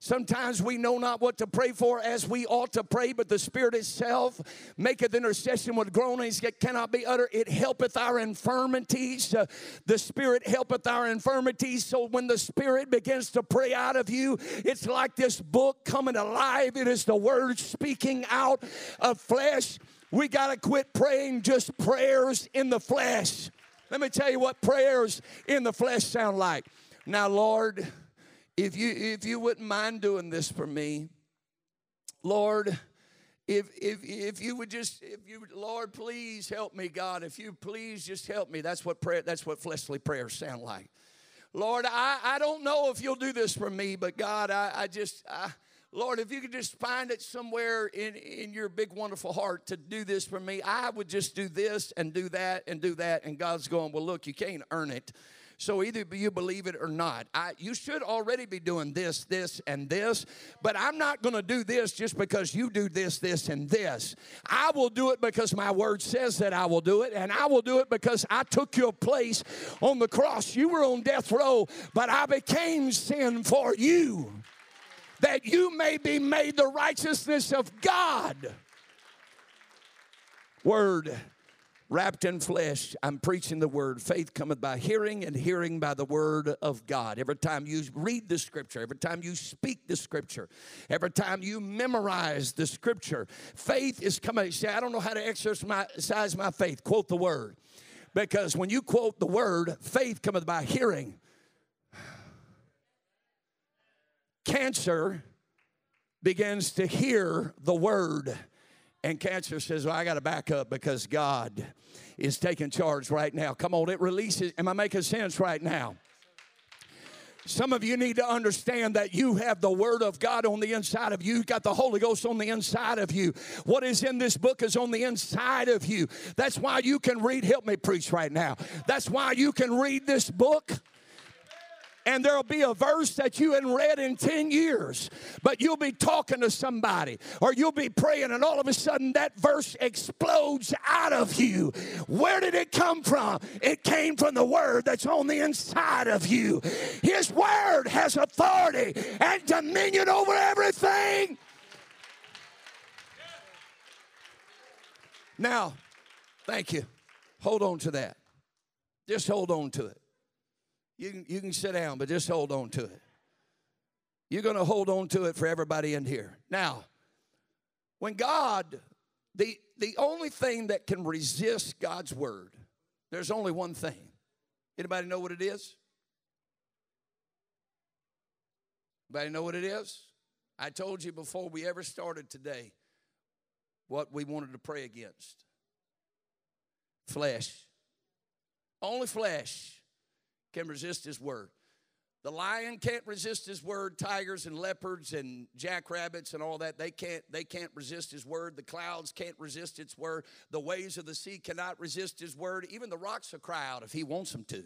Sometimes we know not what to pray for as we ought to pray, but the Spirit itself maketh intercession with groanings that cannot be uttered. It helpeth our infirmities. Uh, the Spirit helpeth our infirmities. So when the Spirit begins to pray out of you, it's like this book coming alive. It is the Word speaking out of flesh. We got to quit praying just prayers in the flesh. Let me tell you what prayers in the flesh sound like. Now, Lord, if you if you wouldn't mind doing this for me lord if if if you would just if you lord please help me god if you please just help me that's what prayer that's what fleshly prayers sound like lord i i don't know if you'll do this for me but god i i just I, Lord, if you could just find it somewhere in, in your big, wonderful heart to do this for me, I would just do this and do that and do that. And God's going, Well, look, you can't earn it. So either you believe it or not. I, you should already be doing this, this, and this, but I'm not going to do this just because you do this, this, and this. I will do it because my word says that I will do it, and I will do it because I took your place on the cross. You were on death row, but I became sin for you that you may be made the righteousness of God. Word wrapped in flesh. I'm preaching the word. Faith cometh by hearing, and hearing by the word of God. Every time you read the scripture, every time you speak the scripture, every time you memorize the scripture, faith is coming. Say, I don't know how to exercise my faith. Quote the word. Because when you quote the word, faith cometh by hearing. Cancer begins to hear the word And cancer says, Well, I got to back up because God is taking charge right now. Come on, it releases. Am I making sense right now? Some of you need to understand that you have the Word of God on the inside of you. You've got the Holy Ghost on the inside of you. What is in this book is on the inside of you. That's why you can read. Help me preach right now. That's why you can read this book and there'll be a verse that you hadn't read in 10 years, but you'll be talking to somebody or you'll be praying, and all of a sudden that verse explodes out of you. Where did it come from? It came from the word that's on the inside of you. His word has authority and dominion over everything. Now, thank you. Hold on to that. Just hold on to it. You can, you can sit down, but just hold on to it. You're going to hold on to it for everybody in here. Now, when God, the, the only thing that can resist God's word, there's only one thing. Anybody know what it is? Anybody know what it is? I told you before we ever started today what we wanted to pray against flesh. Only flesh can resist his word. The lion can't resist his word. Tigers and leopards and jackrabbits and all that, they can't, they can't resist his word. The clouds can't resist its word. The waves of the sea cannot resist his word. Even the rocks will cry out if he wants them to.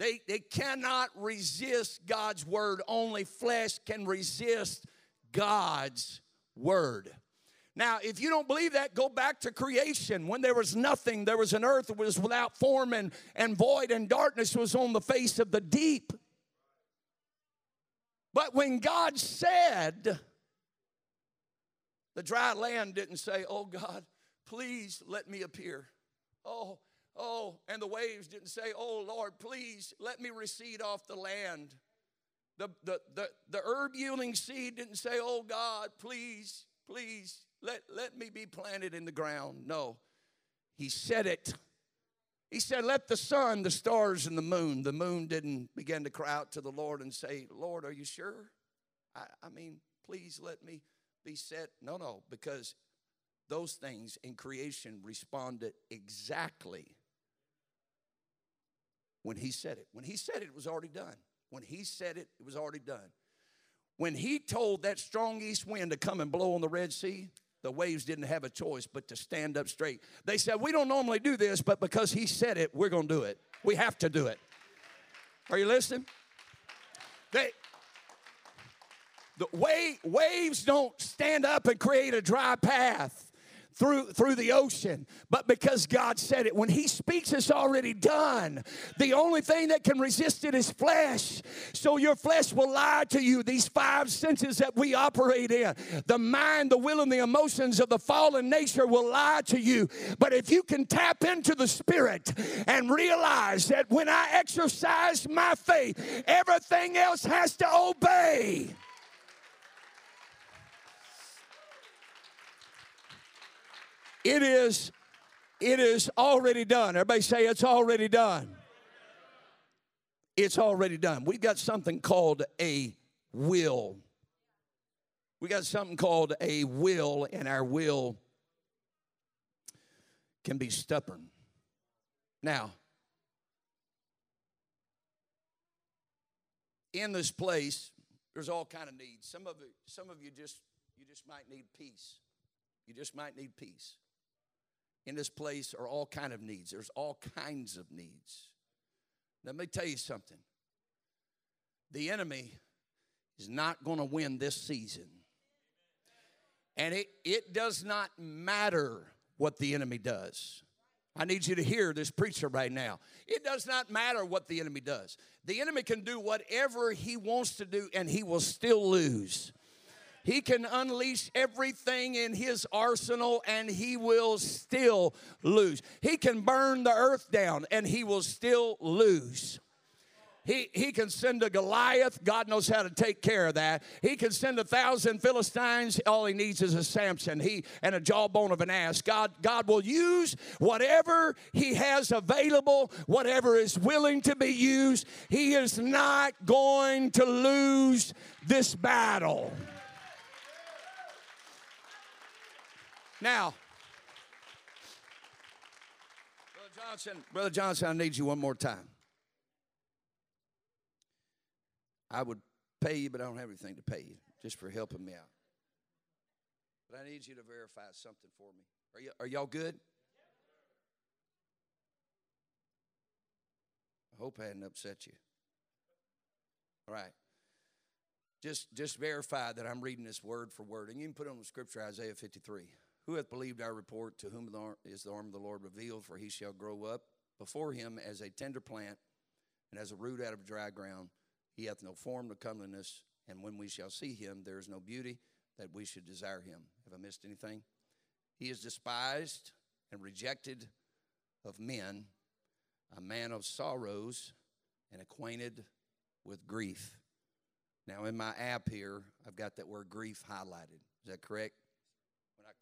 They, they cannot resist God's word. Only flesh can resist God's word. Now, if you don't believe that, go back to creation. When there was nothing, there was an earth that was without form and, and void, and darkness was on the face of the deep. But when God said, the dry land didn't say, Oh God, please let me appear. Oh, oh, and the waves didn't say, Oh Lord, please let me recede off the land. The, the, the, the herb yielding seed didn't say, Oh God, please, please let, let me be planted in the ground. No. He said it. He said, Let the sun, the stars, and the moon. The moon didn't begin to cry out to the Lord and say, Lord, are you sure? I, I mean, please let me be set. No, no, because those things in creation responded exactly when He said it. When He said it, it was already done. When He said it, it was already done. When He told that strong east wind to come and blow on the Red Sea, the waves didn't have a choice but to stand up straight. They said, We don't normally do this, but because he said it, we're going to do it. We have to do it. Are you listening? They, the way, waves don't stand up and create a dry path through, through the ocean, but because God said it. When He speaks, it's already done. The only thing that can resist it is flesh. So your flesh will lie to you. These five senses that we operate in the mind, the will, and the emotions of the fallen nature will lie to you. But if you can tap into the Spirit and realize that when I exercise my faith, everything else has to obey. It is, it is already done. Everybody say it's already done. It's already done. We've got something called a will. We got something called a will, and our will can be stubborn. Now, in this place, there's all kind of needs. Some of some of you just you just might need peace. You just might need peace in this place are all kind of needs. There's all kinds of needs. Let me tell you something. The enemy is not going to win this season. And it, it does not matter what the enemy does. I need you to hear this preacher right now. It does not matter what the enemy does. The enemy can do whatever he wants to do and he will still lose. He can unleash everything in his arsenal and he will still lose. He can burn the earth down and he will still lose. He, he can send a Goliath. God knows how to take care of that. He can send a thousand Philistines. All he needs is a Samson he, and a jawbone of an ass. God, God will use whatever he has available, whatever is willing to be used. He is not going to lose this battle. Now, Brother Johnson, Brother Johnson, I need you one more time. I would pay you, but I don't have anything to pay you just for helping me out. But I need you to verify something for me. Are, you, are y'all good? I hope I hadn't upset you. All right. Just, just verify that I'm reading this word for word. And you can put on the scripture Isaiah 53. Who hath believed our report? To whom is the arm of the Lord revealed? For he shall grow up before him as a tender plant and as a root out of dry ground. He hath no form, no comeliness, and when we shall see him, there is no beauty that we should desire him. Have I missed anything? He is despised and rejected of men, a man of sorrows and acquainted with grief. Now, in my app here, I've got that word grief highlighted. Is that correct?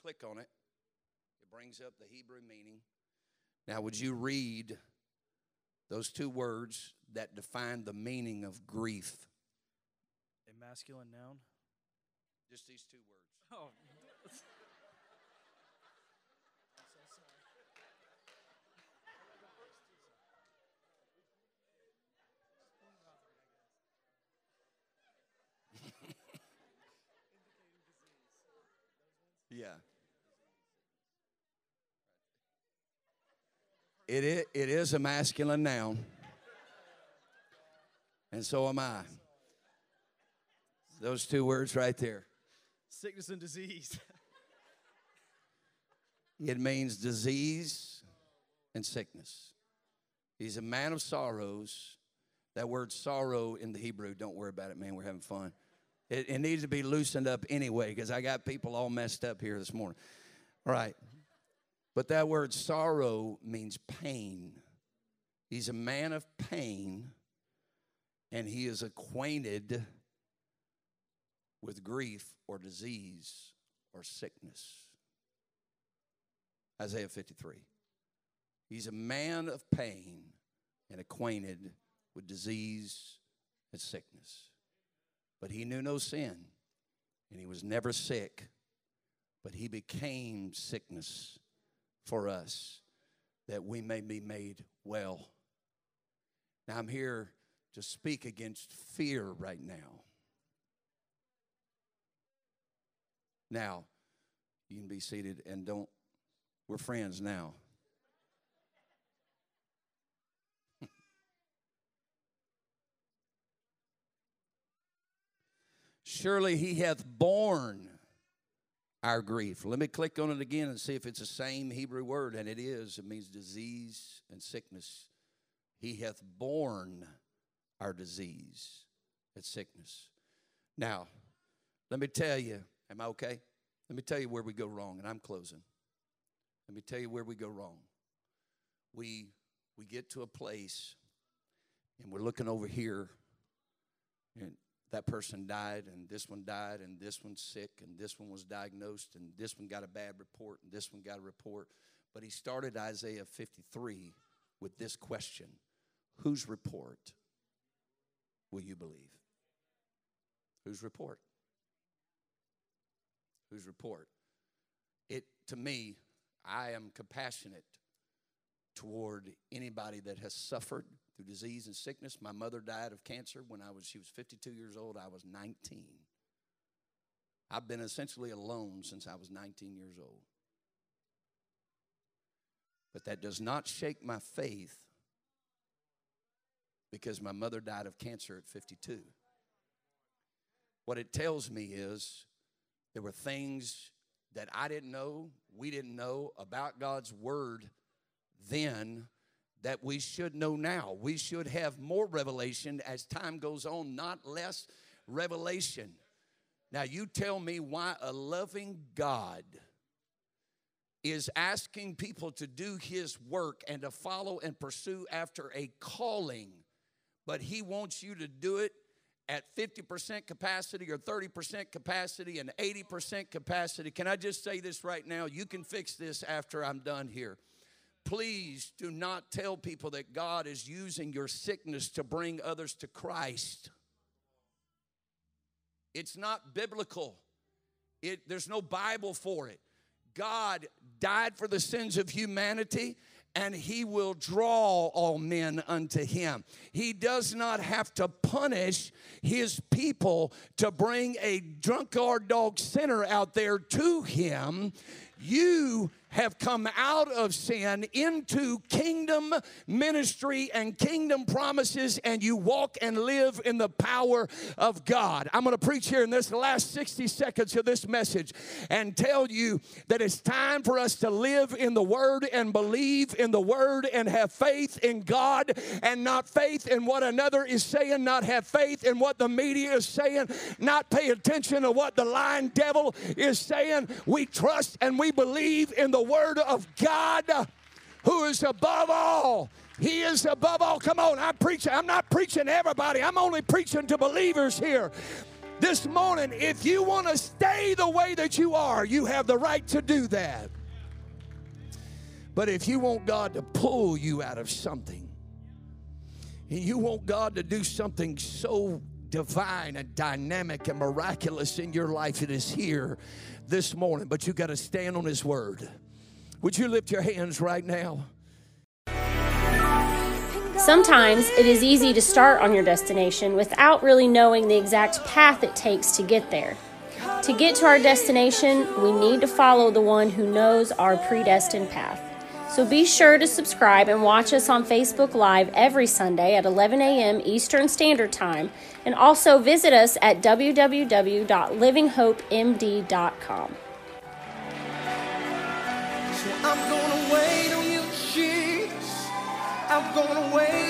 Click on it, it brings up the Hebrew meaning. Now, would you read those two words that define the meaning of grief? A masculine noun? Just these two words. Oh. Yeah. It is, it is a masculine noun. And so am I. Those two words right there. Sickness and disease. It means disease and sickness. He's a man of sorrows. That word sorrow in the Hebrew, don't worry about it, man. We're having fun. It, it needs to be loosened up anyway because I got people all messed up here this morning. All right. But that word sorrow means pain. He's a man of pain and he is acquainted with grief or disease or sickness. Isaiah 53. He's a man of pain and acquainted with disease and sickness. But he knew no sin, and he was never sick, but he became sickness for us that we may be made well. Now, I'm here to speak against fear right now. Now, you can be seated and don't, we're friends now. Surely he hath borne our grief. Let me click on it again and see if it's the same Hebrew word, and it is. It means disease and sickness. He hath borne our disease and sickness. Now, let me tell you, am I okay? Let me tell you where we go wrong, and I'm closing. Let me tell you where we go wrong. We we get to a place and we're looking over here and that person died and this one died and this one's sick and this one was diagnosed and this one got a bad report and this one got a report. But he started Isaiah 53 with this question Whose report will you believe? Whose report? Whose report? It to me, I am compassionate toward anybody that has suffered through disease and sickness. My mother died of cancer when I was she was 52 years old. I was 19. I've been essentially alone since I was 19 years old. But that does not shake my faith because my mother died of cancer at 52. What it tells me is there were things that I didn't know, we didn't know about God's word then that we should know now. We should have more revelation as time goes on, not less revelation. Now, you tell me why a loving God is asking people to do his work and to follow and pursue after a calling, but he wants you to do it at 50% capacity or 30% capacity and 80% capacity. Can I just say this right now? You can fix this after I'm done here. Please do not tell people that God is using your sickness to bring others to Christ. It's not biblical. It, there's no Bible for it. God died for the sins of humanity and he will draw all men unto him. He does not have to punish his people to bring a drunkard dog sinner out there to him. You have come out of sin into kingdom ministry and kingdom promises, and you walk and live in the power of God. I'm going to preach here in this last 60 seconds of this message and tell you that it's time for us to live in the Word and believe in the Word and have faith in God and not faith in what another is saying, not have faith in what the media is saying, not pay attention to what the lying devil is saying. We trust and we believe in the Word of God who is above all. He is above all. Come on, I'm preaching. I'm not preaching to everybody. I'm only preaching to believers here. This morning, if you want to stay the way that you are, you have the right to do that. But if you want God to pull you out of something, and you want God to do something so divine and dynamic and miraculous in your life, it is here this morning. But you got to stand on His word. Would you lift your hands right now? Sometimes it is easy to start on your destination without really knowing the exact path it takes to get there. To get to our destination, we need to follow the one who knows our predestined path. So be sure to subscribe and watch us on Facebook Live every Sunday at 11 a.m. Eastern Standard Time, and also visit us at www.livinghopemd.com. I'm gonna wait on you, Jesus. I'm gonna wait